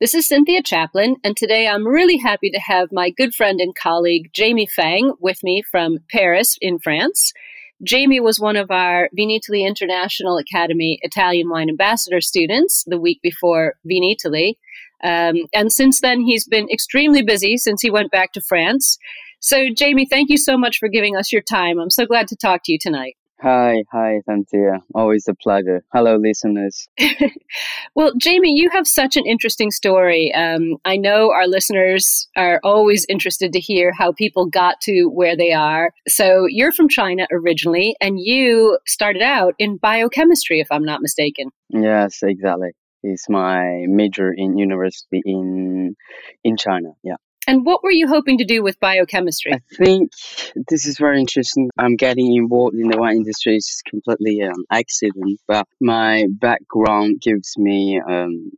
This is Cynthia Chaplin, and today I'm really happy to have my good friend and colleague Jamie Feng with me from Paris in France. Jamie was one of our Vinitaly International Academy Italian Wine Ambassador students the week before Vinitaly. Um, and since then, he's been extremely busy since he went back to France. So, Jamie, thank you so much for giving us your time. I'm so glad to talk to you tonight. Hi, hi, Cynthia. Always a pleasure. Hello, listeners. well, Jamie, you have such an interesting story. Um, I know our listeners are always interested to hear how people got to where they are. So, you're from China originally, and you started out in biochemistry, if I'm not mistaken. Yes, exactly. It's my major in university in in China. Yeah. And what were you hoping to do with biochemistry? I think this is very interesting. I'm getting involved in the wine industry is completely an um, accident, but my background gives me um,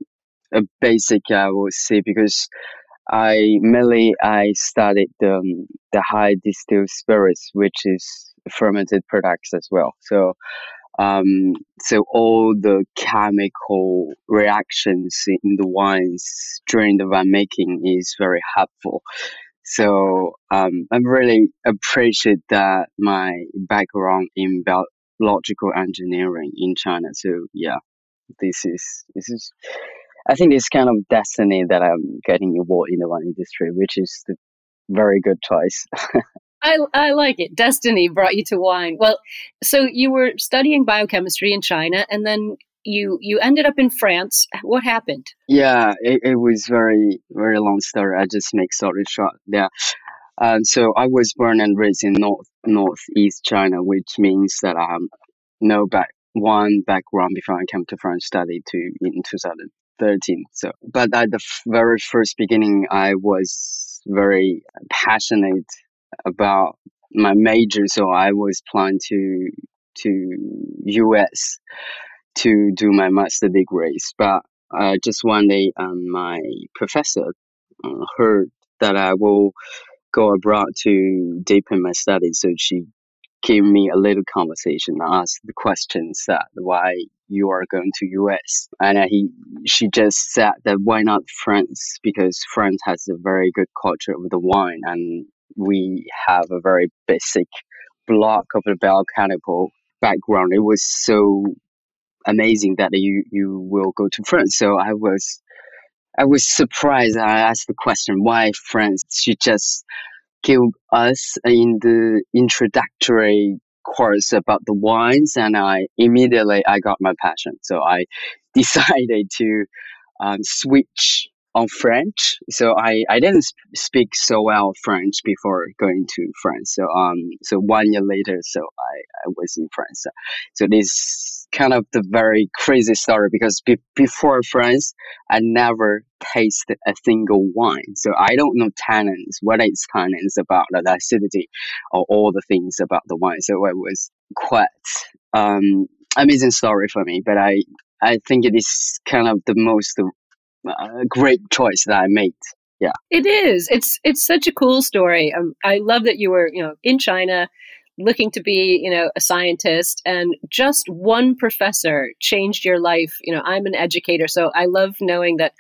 a basic, I would say, because I mainly I studied um, the high distilled spirits, which is fermented products as well. So um, so all the chemical reactions in the wines during the winemaking is very helpful. So um, I really appreciate that my background in biological engineering in China. So yeah, this is this is I think it's kind of destiny that I'm getting involved in the wine industry, which is the very good choice. I, I like it. Destiny brought you to wine. Well, so you were studying biochemistry in China, and then you you ended up in France. What happened? Yeah, it, it was very very long story. I just make story short. Yeah. Um, so I was born and raised in north northeast China, which means that I have no back one background before I came to France study to in 2013. So, but at the very first beginning, I was very passionate about my major, so I was planning to to US to do my master degrees. But uh, just one day, um, my professor uh, heard that I will go abroad to deepen my studies, so she gave me a little conversation, asked the questions that why you are going to US, and he she just said that why not France? Because France has a very good culture of the wine and we have a very basic block of the biochemical background. It was so amazing that you you will go to France. So I was I was surprised. I asked the question, why France? She just gave us in the introductory course about the wines, and I immediately I got my passion. So I decided to um, switch on French. So I, I didn't sp- speak so well French before going to France. So um so one year later, so I, I was in France. So this kind of the very crazy story because be- before France, I never tasted a single wine. So I don't know tannins, what is tannins about the acidity or all the things about the wine. So it was quite um amazing story for me. But I I think it is kind of the most a great choice that I made. Yeah, it is. It's it's such a cool story. Um, I love that you were you know in China, looking to be you know a scientist, and just one professor changed your life. You know, I'm an educator, so I love knowing that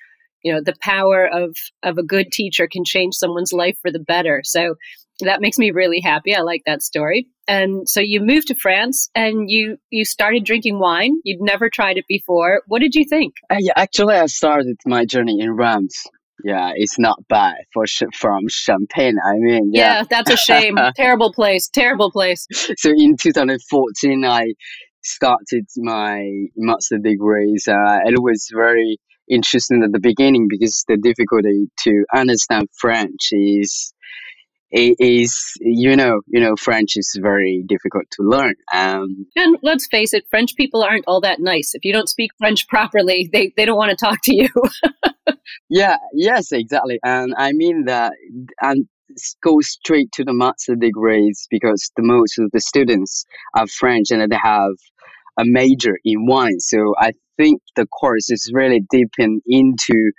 you know the power of of a good teacher can change someone's life for the better. So that makes me really happy. I like that story. And so you moved to France and you you started drinking wine. You'd never tried it before. What did you think? Uh, yeah, actually, I started my journey in Reims. yeah, it's not bad for from Champagne. I mean, yeah, yeah that's a shame. terrible place, terrible place. So in 2014, I started my master degrees. Uh, it was very interesting at the beginning because the difficulty to understand French is is you know you know French is very difficult to learn. Um, and let's face it, French people aren't all that nice. If you don't speak French properly, they they don't want to talk to you. yeah. Yes. Exactly. And I mean that. And go straight to the master degrees because the most of the students are French and they have a major in wine. So I think the course is really deep in, into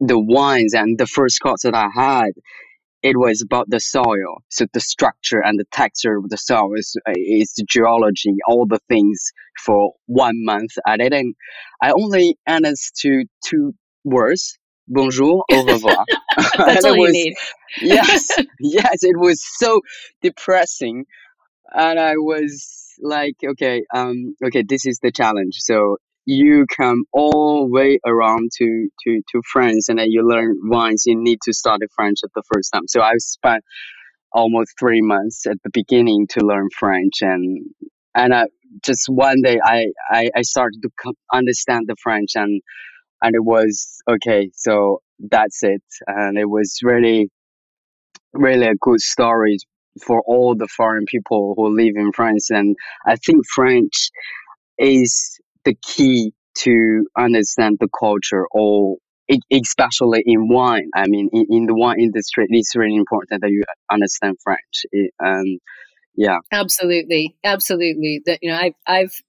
the wines. And the first course that I had, it was about the soil. So the structure and the texture of the soil is, is the geology, all the things for one month. I didn't, I only understood two words. Bonjour, au revoir. That's all was, you need. yes, yes, it was so depressing. And I was like, okay, um, okay, this is the challenge. So you come all the way around to, to, to France and then you learn once you need to study French at the first time. So I spent almost three months at the beginning to learn French and, and I, just one day I, I, I started to understand the French and, and it was okay. So that's it. And it was really, really a good story for all the foreign people who live in France. And I think French is the key to understand the culture or especially in wine. I mean, in, in the wine industry, it's really important that you understand French. It, um, yeah, absolutely, absolutely. That you know, I've I've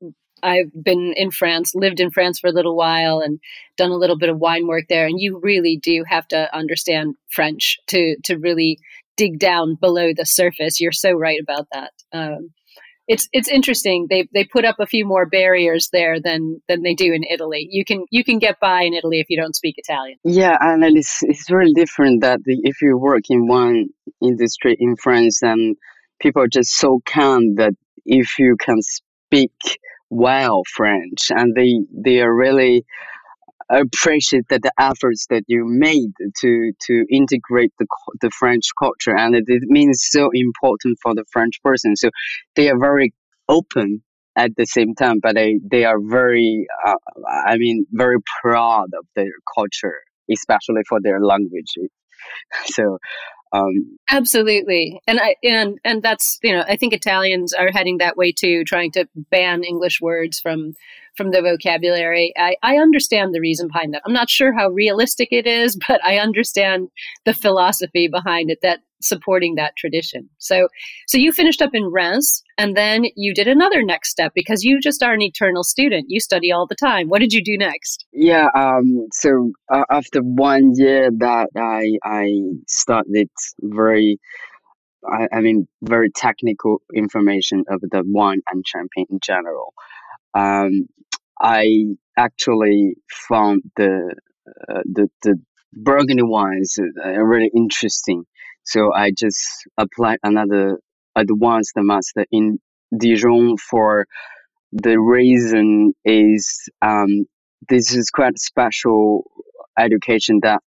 I've been in France, lived in France for a little while, and done a little bit of wine work there. And you really do have to understand French to to really dig down below the surface. You're so right about that. Um, it's it's interesting. They they put up a few more barriers there than than they do in Italy. You can you can get by in Italy if you don't speak Italian. Yeah, and it's it's very different that if you work in one industry in France, and people are just so calm that if you can speak well French, and they they are really appreciate that the efforts that you made to to integrate the the French culture, and it, it means so important for the French person. So they are very open at the same time, but they they are very, uh, I mean, very proud of their culture, especially for their language. So um, Absolutely, and I and and that's you know I think Italians are heading that way too, trying to ban English words from from the vocabulary. I, I understand the reason behind that. I'm not sure how realistic it is, but I understand the philosophy behind it that supporting that tradition. So so you finished up in Reims and then you did another next step because you just are an eternal student. You study all the time. What did you do next? Yeah, um so uh, after one year that I I started very I, I mean very technical information of the wine and champagne in general. Um, I actually found the uh, the the Burgundy wines uh, really interesting. So I just applied another advanced master in Dijon for the reason is um, this is quite special education that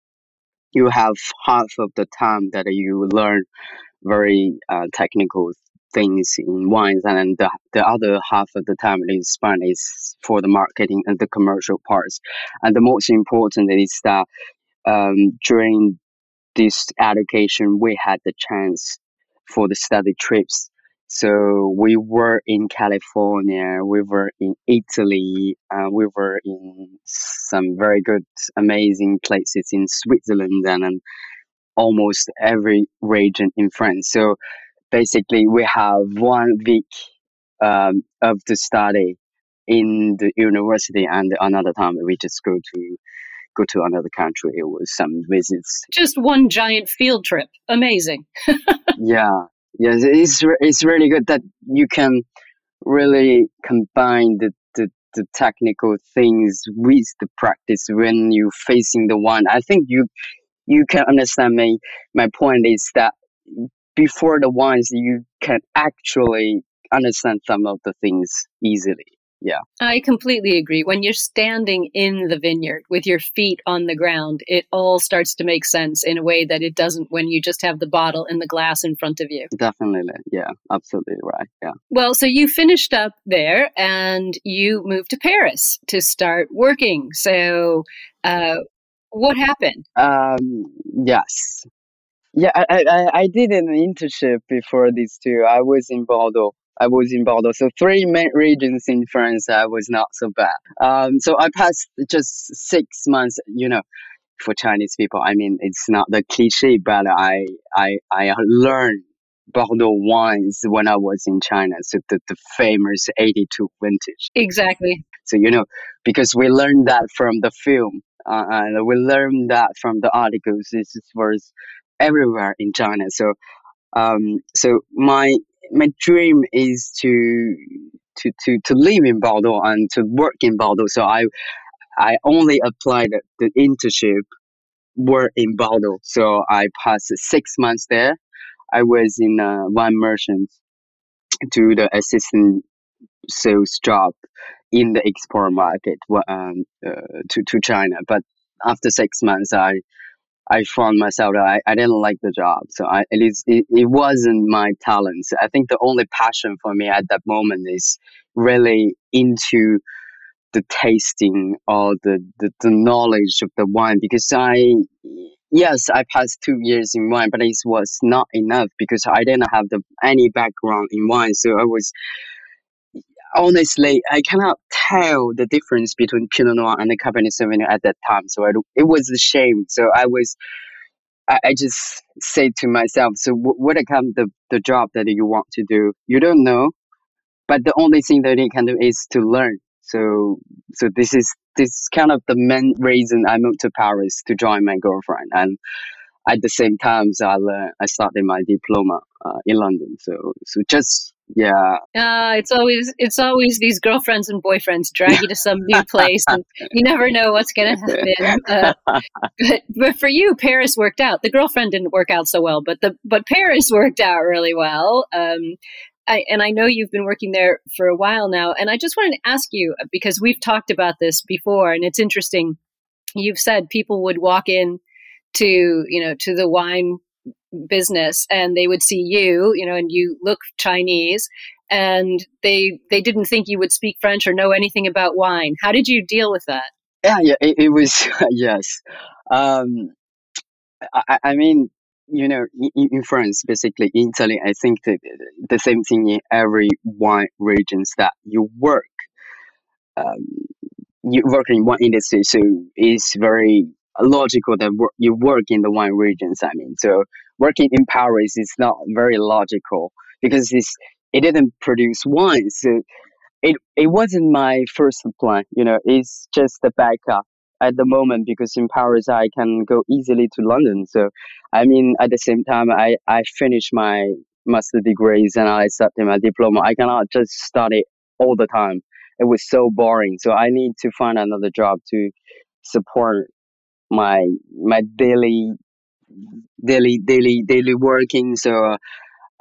you have half of the time that you learn very uh, technical things in wines, and the, the other half of the time is spent is for the marketing and the commercial parts. And the most important is that um, during this education, we had the chance for the study trips. So we were in California, we were in Italy, uh, we were in some very good, amazing places in Switzerland and, and almost every region in France. So basically we have one week um, of the study in the university and another time we just go to go to another country it was some visits. Just one giant field trip. Amazing. Yeah. Yes it's, it's really good that you can really combine the, the, the technical things with the practice when you're facing the one. I think you you can understand me. My point is that before the ones you can actually understand some of the things easily. yeah. I completely agree. When you're standing in the vineyard with your feet on the ground, it all starts to make sense in a way that it doesn't when you just have the bottle and the glass in front of you. Definitely. Yeah, absolutely right. Yeah. Well, so you finished up there and you moved to Paris to start working. So, uh, what happened? Um, yes. Yeah, I, I, I did an internship before these two. I was in Bordeaux I was in Bordeaux. So three main regions in France, I was not so bad. Um, so I passed just six months, you know, for Chinese people. I mean, it's not the cliche, but I, I, I learned Bordeaux wines when I was in China. So the, the famous 82 vintage. Exactly. So, you know, because we learned that from the film, uh, and we learned that from the articles. This is was everywhere in China. So, um, so my my dream is to to to to live in Bordeaux and to work in Bordeaux. So I I only applied the internship work in Bordeaux. So I passed six months there. I was in a wine merchant to the assistant sales job in the export market um, uh, to to China. But after six months, I I found myself that I, I didn't like the job. So I, it, is, it, it wasn't my talents. I think the only passion for me at that moment is really into the tasting or the, the, the knowledge of the wine because I, yes, I passed two years in wine, but it was not enough because I didn't have the, any background in wine. So I was honestly, I cannot tell the difference between Pinot Noir and the Cabernet Sauvignon at that time. So it was a shame. So I was, I, I just say to myself, so w- what come the, the job that you want to do? You don't know, but the only thing that you can do is to learn. So, so this is, this is kind of the main reason I moved to Paris to join my girlfriend. And at the same time, so I learned, I started my diploma uh, in London. So, so just yeah. Uh, it's always it's always these girlfriends and boyfriends drag you to some new place, and you never know what's going to happen. Uh, but but for you, Paris worked out. The girlfriend didn't work out so well, but the but Paris worked out really well. Um, I, and I know you've been working there for a while now, and I just wanted to ask you because we've talked about this before, and it's interesting. You've said people would walk in to you know to the wine business and they would see you, you know, and you look Chinese and they they didn't think you would speak French or know anything about wine. How did you deal with that? Yeah, yeah, it, it was yes. Um, I, I mean, you know, in, in, France, basically in Italy, I think that the same thing in every wine regions that you work. Um, you work in one industry, so it's very logical that you work in the wine regions. I mean, so working in Paris is not very logical because it's, it didn't produce wine. So it, it wasn't my first plan, you know, it's just the backup at the moment because in Paris I can go easily to London. So, I mean, at the same time, I, I finished my master degrees and I started my diploma. I cannot just study all the time. It was so boring. So I need to find another job to support my my daily daily daily daily working. So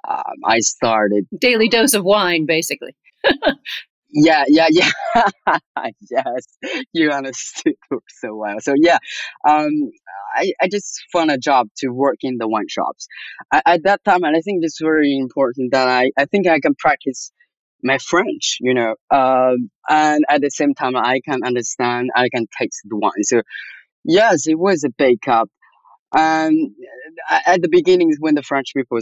um, I started daily dose of wine, basically. yeah, yeah, yeah. yes, you understood so well. So yeah, um, I I just found a job to work in the wine shops. I, at that time, and I think it's very important that I I think I can practice my French, you know, um, and at the same time I can understand, I can taste the wine. So yes, it was a big cup. Um, at the beginnings, when the French people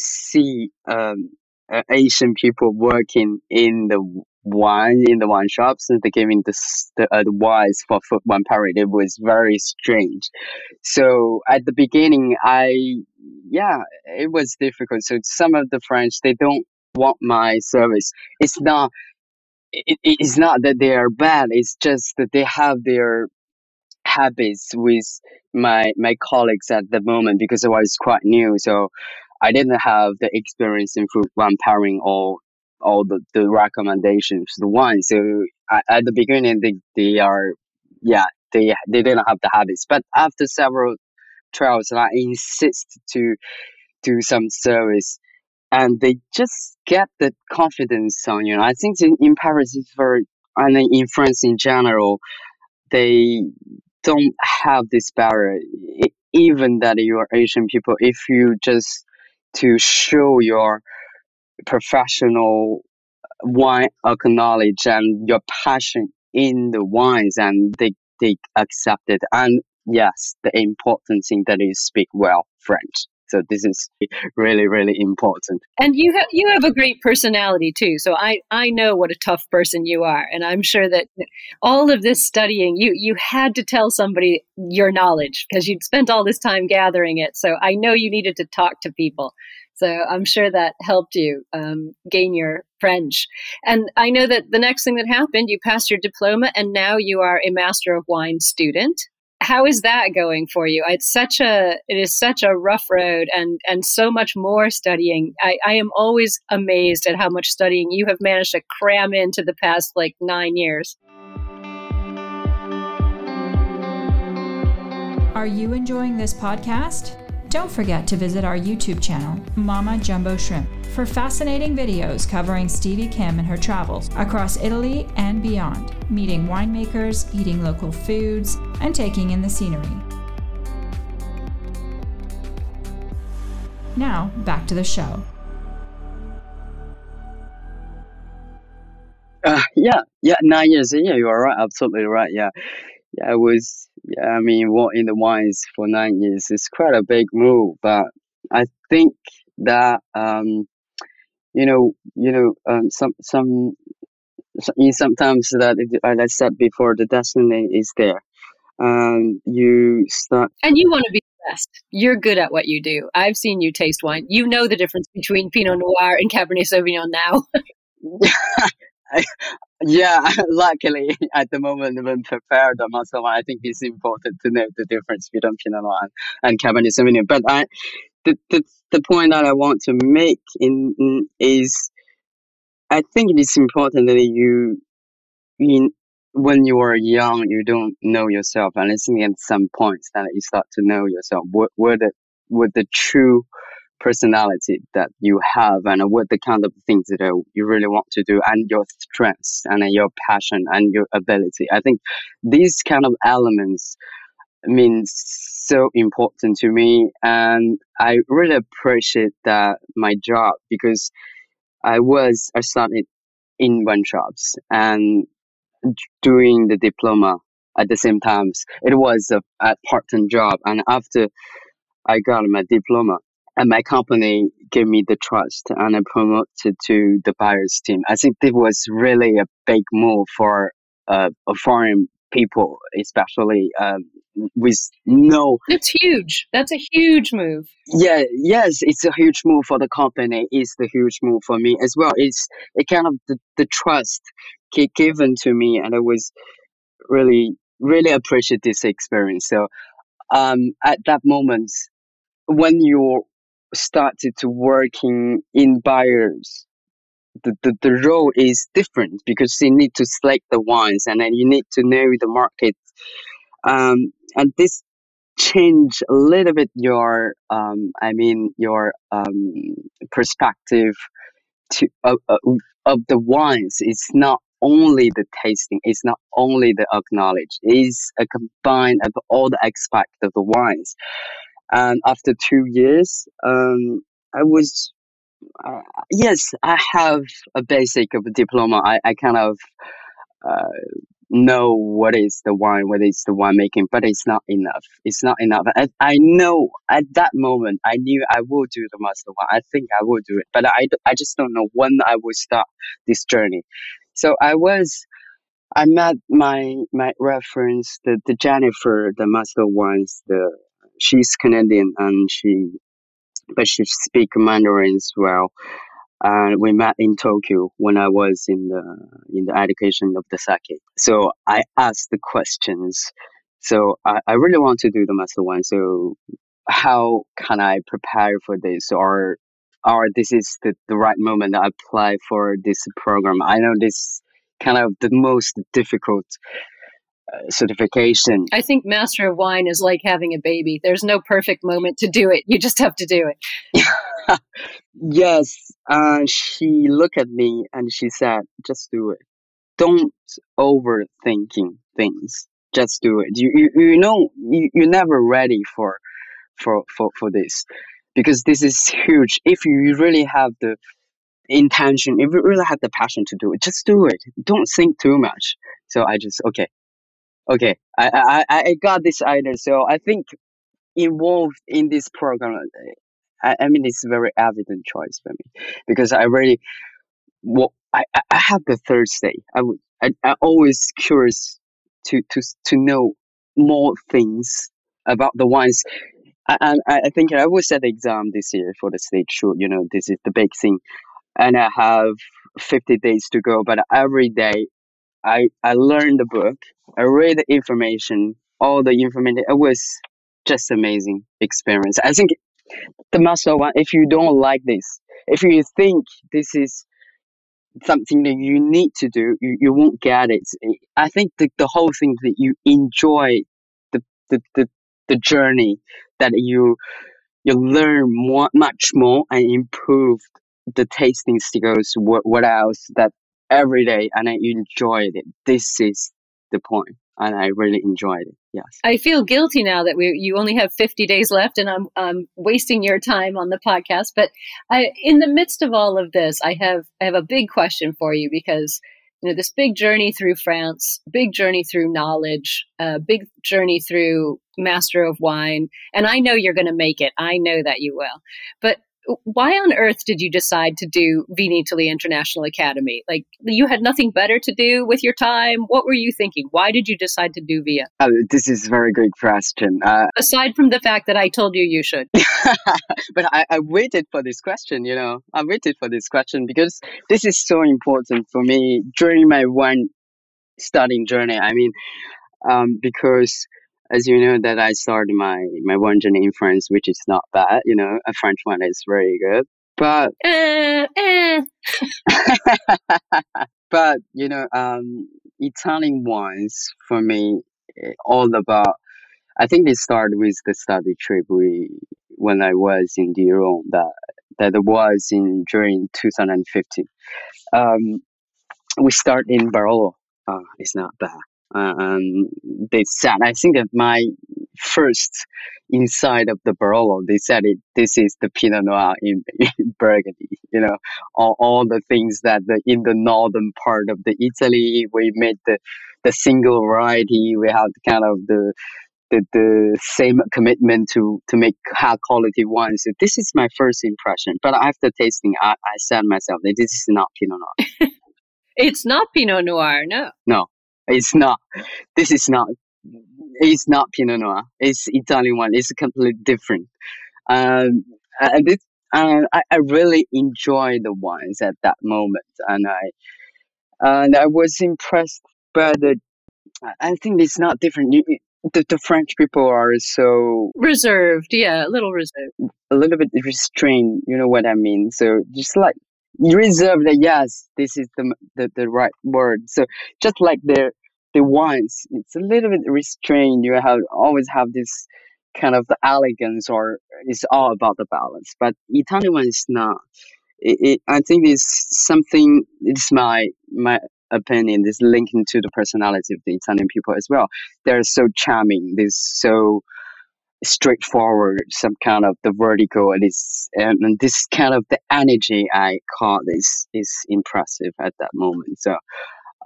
see um, uh, Asian people working in the wine in the wine shops and they giving the the advice for food wine parade, it was very strange. So at the beginning, I yeah, it was difficult. So some of the French they don't want my service. It's not. It, it's not that they are bad. It's just that they have their habits with my my colleagues at the moment because I was quite new. So I didn't have the experience in food wine pairing or all the, the recommendations the one. So I, at the beginning they, they are yeah they they didn't have the habits. But after several trials, I insist to do some service. and they just get the confidence on you. I think in, in Paris very, and in France in general, they don't have this barrier. Even that you are Asian people, if you just to show your professional wine acknowledge and your passion in the wines, and they they accept it. And yes, the important thing that you speak well French. So this is really, really important. And you have you have a great personality too. So I I know what a tough person you are, and I'm sure that all of this studying, you you had to tell somebody your knowledge because you'd spent all this time gathering it. So I know you needed to talk to people. So I'm sure that helped you um, gain your French. And I know that the next thing that happened, you passed your diploma, and now you are a Master of Wine student how is that going for you? It's such a it is such a rough road and and so much more studying. I, I am always amazed at how much studying you have managed to cram into the past like nine years. Are you enjoying this podcast? Don't forget to visit our YouTube channel, Mama Jumbo Shrimp, for fascinating videos covering Stevie Kim and her travels across Italy and beyond, meeting winemakers, eating local foods, and taking in the scenery. Now, back to the show. Uh, yeah, yeah, nine years. Yeah, you are right. Absolutely right. Yeah, yeah, I was, yeah, I mean, what in the wines for nine years is quite a big move, but I think that, um, you know, you know, um, some, some, sometimes that, it, like I said before, the destiny is there. And you start. And you want to be the best. You're good at what you do. I've seen you taste wine. You know the difference between Pinot Noir and Cabernet Sauvignon now. Yeah, luckily at the moment when prepare the muscle I think it's important to know the difference between Pinot Noir and, Cabernet Sauvignon. But I, the, the the point that I want to make in, in is, I think it is important that you, in when you are young, you don't know yourself, and I think at some points that you start to know yourself. What what the what the true personality that you have and what the kind of things that you really want to do and your strengths and your passion and your ability. I think these kind of elements means so important to me and I really appreciate that my job because I was I started in wine shops and doing the diploma at the same times. It was a, a part-time job and after I got my diploma and my company gave me the trust and I promoted to the buyers team. I think it was really a big move for uh, foreign people, especially um, with no. It's huge. That's a huge move. Yeah, yes, it's a huge move for the company. It's the huge move for me as well. It's it kind of the, the trust given to me, and I was really really appreciate this experience. So um, at that moment, when you're started to working in buyers, the, the, the role is different because you need to select the wines and then you need to know the market. Um, and this change a little bit your, um, I mean, your um, perspective to uh, uh, of the wines. It's not only the tasting, it's not only the acknowledge, it's a combine of all the aspects of the wines. And after two years, um, I was, uh, yes, I have a basic of a diploma. I, I kind of uh, know what is the wine, what is the winemaking, but it's not enough. It's not enough. I, I know at that moment, I knew I will do the master wine. I think I will do it, but I, I just don't know when I will start this journey. So I was, I met my, my reference, the, the Jennifer, the master wines, the, she's Canadian and she, but she speaks Mandarin as well. And we met in Tokyo when I was in the in the education of the sake. So I asked the questions. So I, I really want to do the master one. So how can I prepare for this or or this is the, the right moment to apply for this program. I know this kind of the most difficult certification. I think Master of Wine is like having a baby. There's no perfect moment to do it. You just have to do it. yes, uh, she looked at me and she said, "Just do it. Don't overthinking things. Just do it. You you, you know you, you're never ready for for for for this because this is huge. If you really have the intention, if you really have the passion to do it, just do it. Don't think too much. So I just okay, okay. I I I got this idea. So I think involved in this program. Uh, I, I mean, it's a very evident choice for me because I really, well, I, I have the Thursday. I would, I, I always curious to, to, to know more things about the wines. And I, I think I was at the exam this year for the stage show. You know, this is the big thing and I have 50 days to go. But every day, I I learned the book, I read the information, all the information. It was just amazing experience. I think the master one. If you don't like this, if you think this is something that you need to do, you, you won't get it. I think the, the whole thing that you enjoy the, the, the, the journey that you you learn more, much more and improve the tasting skills, what, what else that every day and I enjoyed it. This is the point and I really enjoyed it. Yes. I feel guilty now that we you only have 50 days left and I'm um, wasting your time on the podcast. But I, in the midst of all of this, I have I have a big question for you because you know this big journey through France, big journey through knowledge, uh, big journey through Master of Wine, and I know you're going to make it. I know that you will. But why on earth did you decide to do Vinitaly International Academy? Like you had nothing better to do with your time. What were you thinking? Why did you decide to do VIA? Uh, this is a very great question. Uh, Aside from the fact that I told you you should. but I, I waited for this question, you know, I waited for this question because this is so important for me during my one studying journey. I mean, um, because as you know that I started my my one journey in France, which is not bad. You know, a French one is very good, but uh, uh. but you know, um, Italian wines for me eh, all about. I think it started with the study trip we when I was in Dijon that that was in during 2015. Um, we start in Barolo. Oh, it's not bad um, they said, I think that my first inside of the Barolo, they said it, this is the Pinot Noir in, in Burgundy, you know, all, all the things that the, in the northern part of the Italy, we made the, the single variety, we have kind of the, the, the same commitment to, to make high quality wines. So this is my first impression. But after tasting, I, I said myself that this is not Pinot Noir. it's not Pinot Noir, no. No, it's not. This is not. It's not Pinot Noir. It's Italian one. It's completely different. Um, and this, uh, I, I really enjoy the wines at that moment, and I and I was impressed by the. I think it's not different. You, the, the French people are so reserved, yeah, a little reserved, a little bit restrained. You know what I mean? So just like reserved, yes, this is the, the the right word. So just like the the wines, it's a little bit restrained. You have always have this kind of the elegance, or it's all about the balance. But Italian one is not. It, it, I think it's something. It's my my opinion. Is linking to the personality of the Italian people as well. They're so charming. They're so straightforward. Some kind of the vertical. It is, and, and this kind of the energy I caught is is impressive at that moment. So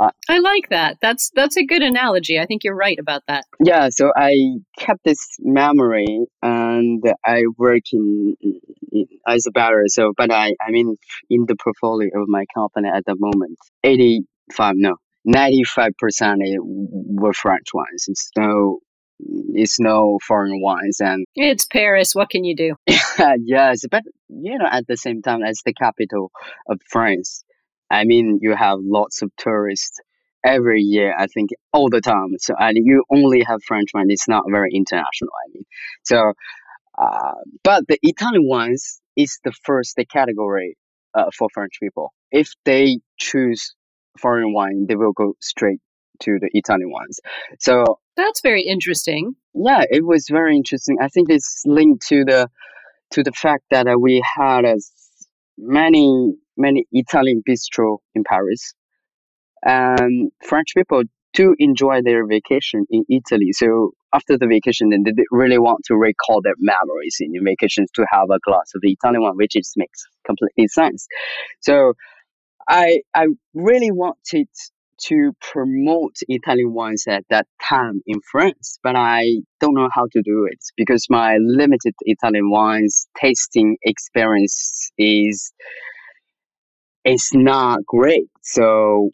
uh, I like that. That's that's a good analogy. I think you're right about that. Yeah, so I kept this memory and I work in, in as a barrier. So, but I I mean in the portfolio of my company at the moment, eighty five no. 95% were French wines. It's no it's no foreign wines and it's paris what can you do yes but you know at the same time as the capital of france I mean, you have lots of tourists every year. I think all the time. So and you only have French wine It's not very international. I mean, so uh, but the Italian ones is the first category uh, for French people. If they choose foreign wine, they will go straight to the Italian ones. So that's very interesting. Yeah, it was very interesting. I think it's linked to the to the fact that uh, we had as many many Italian bistro in Paris, and French people do enjoy their vacation in Italy. So after the vacation, they really want to recall their memories in your vacations to have a glass of the Italian one, which makes completely sense. So I I really wanted to promote Italian wines at that time in France, but I don't know how to do it because my limited Italian wines tasting experience is is not great. So,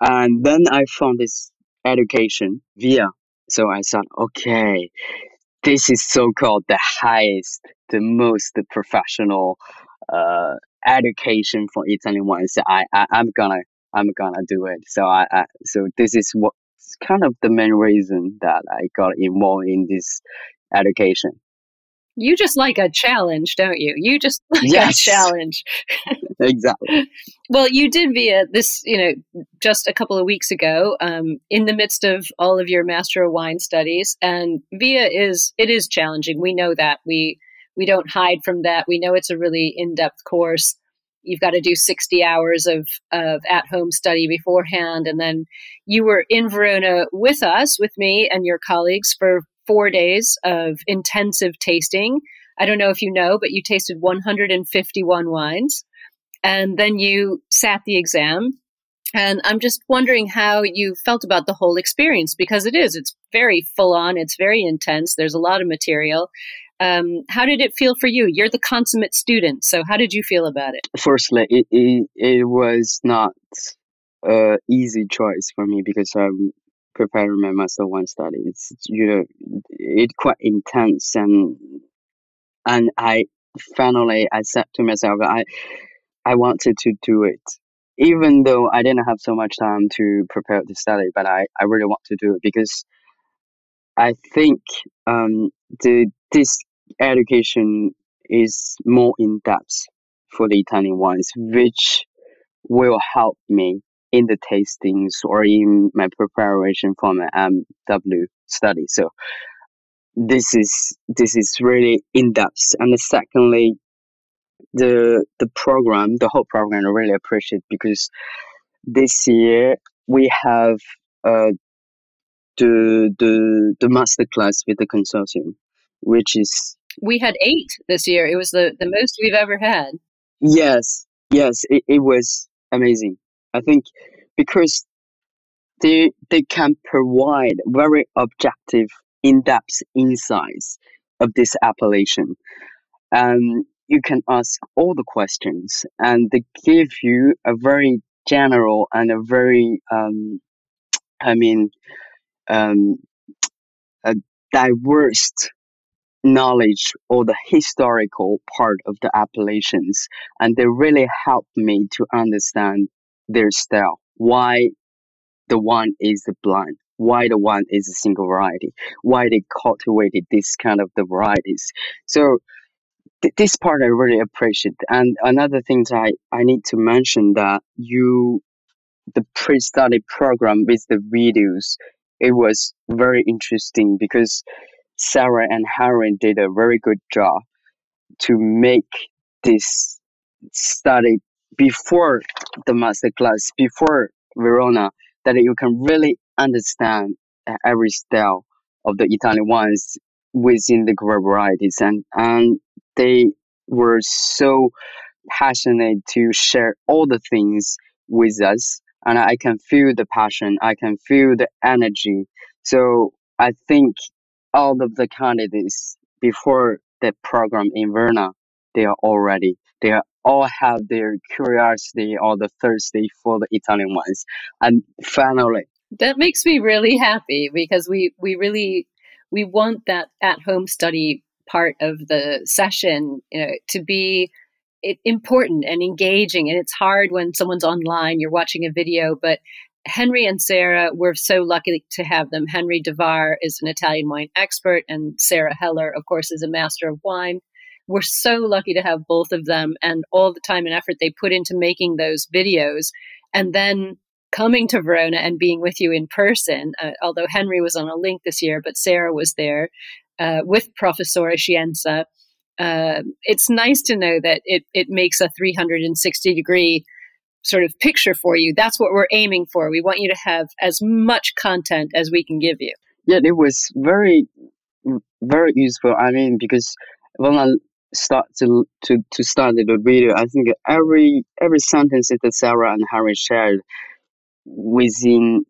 and then I found this education via. So I thought, okay, this is so called the highest, the most professional uh, education for Italian wines. I, I I'm gonna I'm gonna do it. So I, I so this is what kind of the main reason that I got involved in this education. You just like a challenge, don't you? You just like yes. a challenge. exactly. Well, you did via this, you know, just a couple of weeks ago, um, in the midst of all of your Master of Wine studies, and via is it is challenging. We know that we we don't hide from that. We know it's a really in depth course you've got to do 60 hours of, of at home study beforehand. And then you were in Verona with us, with me and your colleagues for four days of intensive tasting. I don't know if you know, but you tasted 151 wines. And then you sat the exam. And I'm just wondering how you felt about the whole experience because it is, it's very full on, it's very intense, there's a lot of material. Um, how did it feel for you? You're the consummate student, so how did you feel about it? Firstly, it it, it was not a easy choice for me because I'm preparing my master one study. It's you know it's quite intense and and I finally I said to myself I I wanted to do it even though I didn't have so much time to prepare the study, but I, I really want to do it because I think um, the this education is more in depth for the Italian wines, which will help me in the tastings or in my preparation for my MW study. So this is this is really in depth. And secondly, the the program, the whole program, I really appreciate because this year we have uh, the the the master class with the consortium, which is we had eight this year. It was the the most we've ever had. Yes, yes, it, it was amazing. I think because they they can provide very objective, in depth insights of this appellation, and you can ask all the questions, and they give you a very general and a very um, I mean um, a diverse knowledge or the historical part of the appellations, and they really helped me to understand their style. Why the one is the blind? Why the one is a single variety? Why they cultivated this kind of the varieties? So th- this part i really appreciate. And another thing i i need to mention that you the pre-study program with the videos it was very interesting because Sarah and Harry did a very good job to make this study before the master class, before Verona, that you can really understand every style of the Italian wines within the grape varieties. And, and they were so passionate to share all the things with us. And I can feel the passion, I can feel the energy. So I think all of the candidates before the program in Verona, they are already they are all have their curiosity or the thirsty for the Italian wines. And finally, that makes me really happy because we we really we want that at home study part of the session you know, to be important and engaging. And it's hard when someone's online, you're watching a video, but Henry and Sarah, we're so lucky to have them. Henry Davar is an Italian wine expert, and Sarah Heller, of course, is a master of wine. We're so lucky to have both of them and all the time and effort they put into making those videos. And then coming to Verona and being with you in person. Uh, although Henry was on a link this year, but Sarah was there uh, with Professor Scienza. Uh, it's nice to know that it, it makes a 360 degree sort of picture for you. That's what we're aiming for. We want you to have as much content as we can give you. Yeah, it was very, very useful. I mean, because when I start to to to start the video, I think every every sentence that Sarah and Harry shared within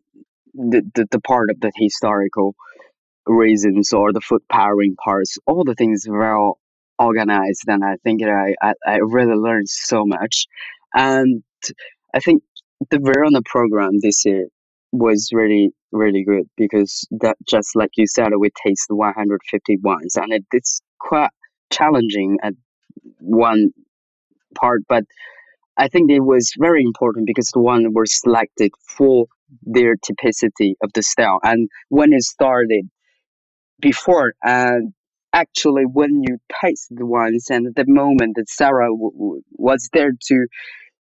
the, the, the part of the historical reasons or the food pairing parts, all the things well organized, and I think I, I, I really learned so much. And I think the Verona program this year was really really good because that just like you said we taste 150 wines and it, it's quite challenging at one part but i think it was very important because the one were selected for their typicity of the style. And when it started before and actually when you taste the wines and the moment that sarah w- w- was there to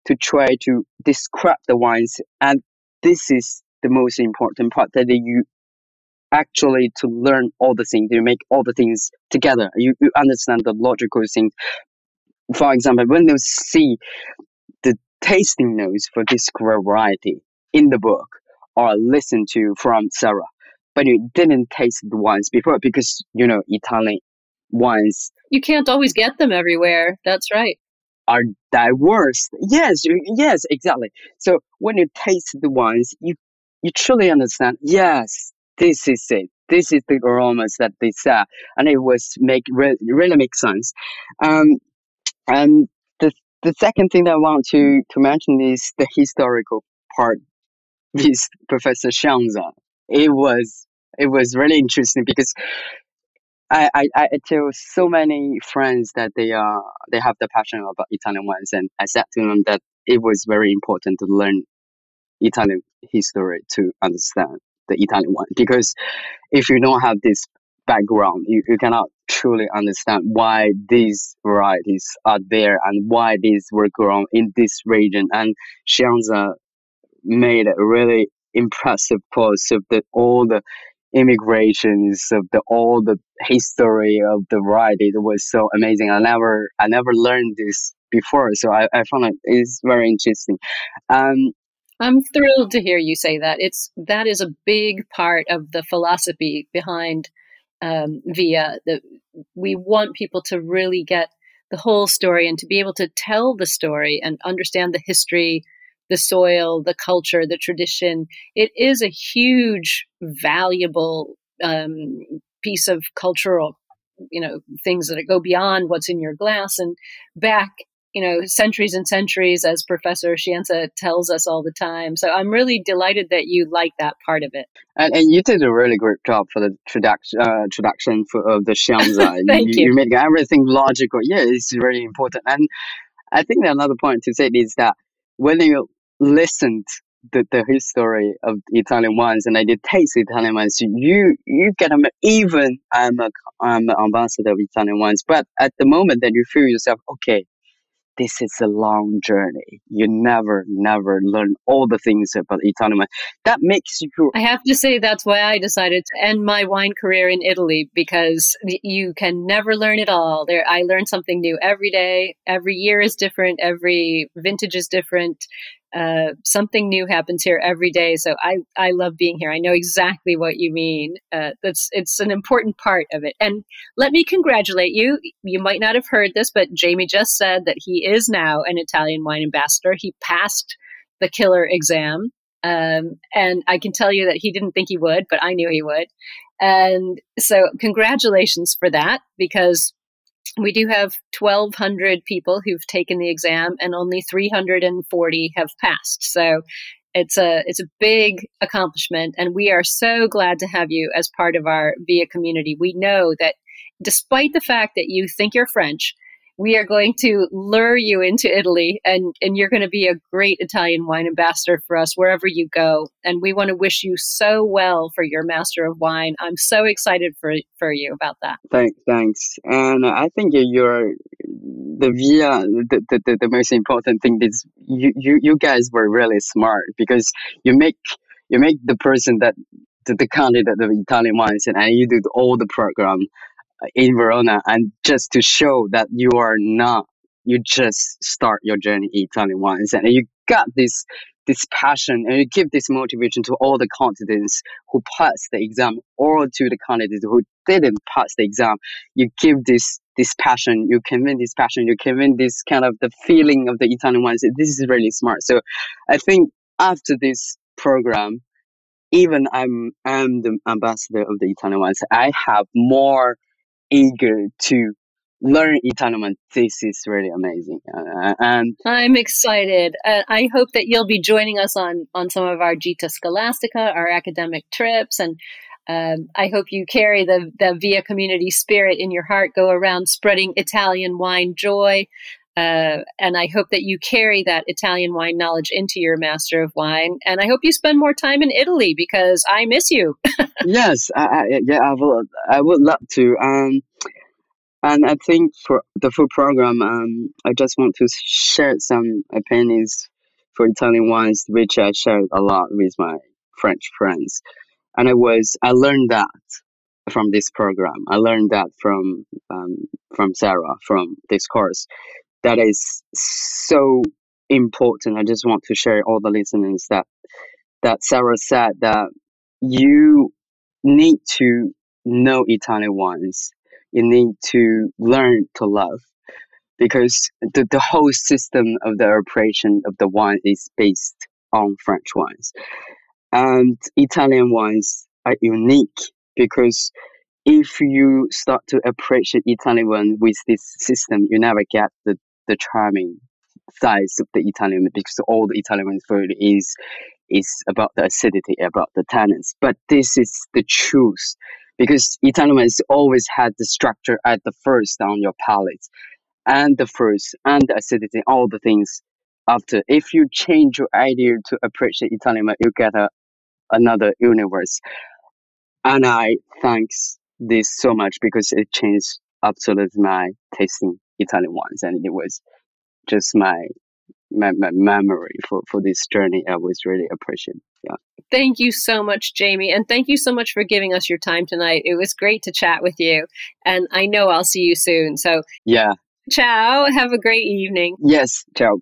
to try to describe the wines and this is the most important part that you actually to learn all the things you make all the things together. You, you understand the logical things. for example when you see the tasting notes for this variety in the book or listen to from sarah but you didn't taste the wines before because you know italian wines you can't always get them everywhere. That's right are diverse yes yes exactly so when you taste the wines you you truly understand, yes, this is it. This is the aromas that they said, and it was make re- really make sense. Um, and the the second thing that I want to to mention is the historical part with Professor Scienza. It was it was really interesting because I, I, I tell so many friends that they are they have the passion about Italian wines, and I said to them that it was very important to learn Italian history to understand the Italian wine Because if you don't have this background, you, you cannot truly understand why these varieties are there and why these were grown in this region. And Scienza made a really impressive post of the all the immigrations of the all the history of the variety. It was so amazing. I never I never learned this before, so I, I found it is very interesting. Um, I'm thrilled to hear you say that. It's that is a big part of the philosophy behind um, Via. That we want people to really get the whole story and to be able to tell the story and understand the history, the soil, the culture, the tradition. It is a huge, valuable um, piece of cultural you know things that go beyond what's in your glass and back you know, centuries and centuries, as Professor Scienza tells us all the time. So I'm really delighted that you like that part of it. And, and you did a really great job for the traduction, uh, traduction for, of the Scienza. Thank you, you. You made everything logical. Yeah, it's really important. And I think another point to say is that when you listened the, the history of Italian wines and I did taste Italian wines, you you get them even I'm a I'm an ambassador of Italian wines, but at the moment that you feel yourself, okay, this is a long journey. You never, never learn all the things about Italian wine. That makes you. I have to say that's why I decided to end my wine career in Italy because you can never learn it all. There, I learn something new every day. Every year is different. Every vintage is different. Uh, something new happens here every day. So I, I love being here. I know exactly what you mean. Uh, that's it's an important part of it. And let me congratulate you. You might not have heard this, but Jamie just said that he is now an Italian wine ambassador. He passed the killer exam. Um, and I can tell you that he didn't think he would, but I knew he would. And so, congratulations for that because we do have 1,200 people who've taken the exam, and only 340 have passed. So it's a it's a big accomplishment, and we are so glad to have you as part of our VIA community. We know that despite the fact that you think you're French, we are going to lure you into Italy and, and you're going to be a great Italian wine ambassador for us wherever you go. And we want to wish you so well for your Master of Wine. I'm so excited for, for you about that. Thanks, thanks. And I think you're the via the, the, the most important thing is you, you, you guys were really smart because you make you make the person that the, the candidate of Italian wines and you do all the program in Verona and just to show that you are not you just start your journey Italian wines and you got this this passion and you give this motivation to all the candidates who passed the exam or to the candidates who didn't pass the exam. You give this this passion, you convey this passion, you convey this kind of the feeling of the Italian ones. This is really smart. So I think after this program, even I'm I'm the ambassador of the Italian ones, I have more eager to learn Italian. This is really amazing, uh, and I'm excited. Uh, I hope that you'll be joining us on on some of our Gita Scolastica, our academic trips, and um, I hope you carry the the Via community spirit in your heart. Go around spreading Italian wine joy. Uh, and I hope that you carry that Italian wine knowledge into your Master of Wine. And I hope you spend more time in Italy because I miss you. yes, I, I, yeah, I would, I would love to. Um, and I think for the full program, um, I just want to share some opinions for Italian wines, which I shared a lot with my French friends. And I was, I learned that from this program. I learned that from um, from Sarah from this course that is so important. I just want to share all the listeners that that Sarah said that you need to know Italian wines. You need to learn to love because the, the whole system of the operation of the wine is based on French wines. And Italian wines are unique because if you start to appreciate Italian wine with this system, you never get the the charming sides of the Italian because all the Italian food is is about the acidity, about the tannins. But this is the truth because Italian always had the structure at the first on your palate, and the first and the acidity, all the things after. If you change your idea to appreciate Italian, you get a, another universe. And I thanks this so much because it changed absolutely my tasting Italian wines, and it was just my my, my memory for, for this journey. I was really appreciative. Yeah. Thank you so much, Jamie. And thank you so much for giving us your time tonight. It was great to chat with you. And I know I'll see you soon. So, yeah. Ciao. Have a great evening. Yes. Ciao.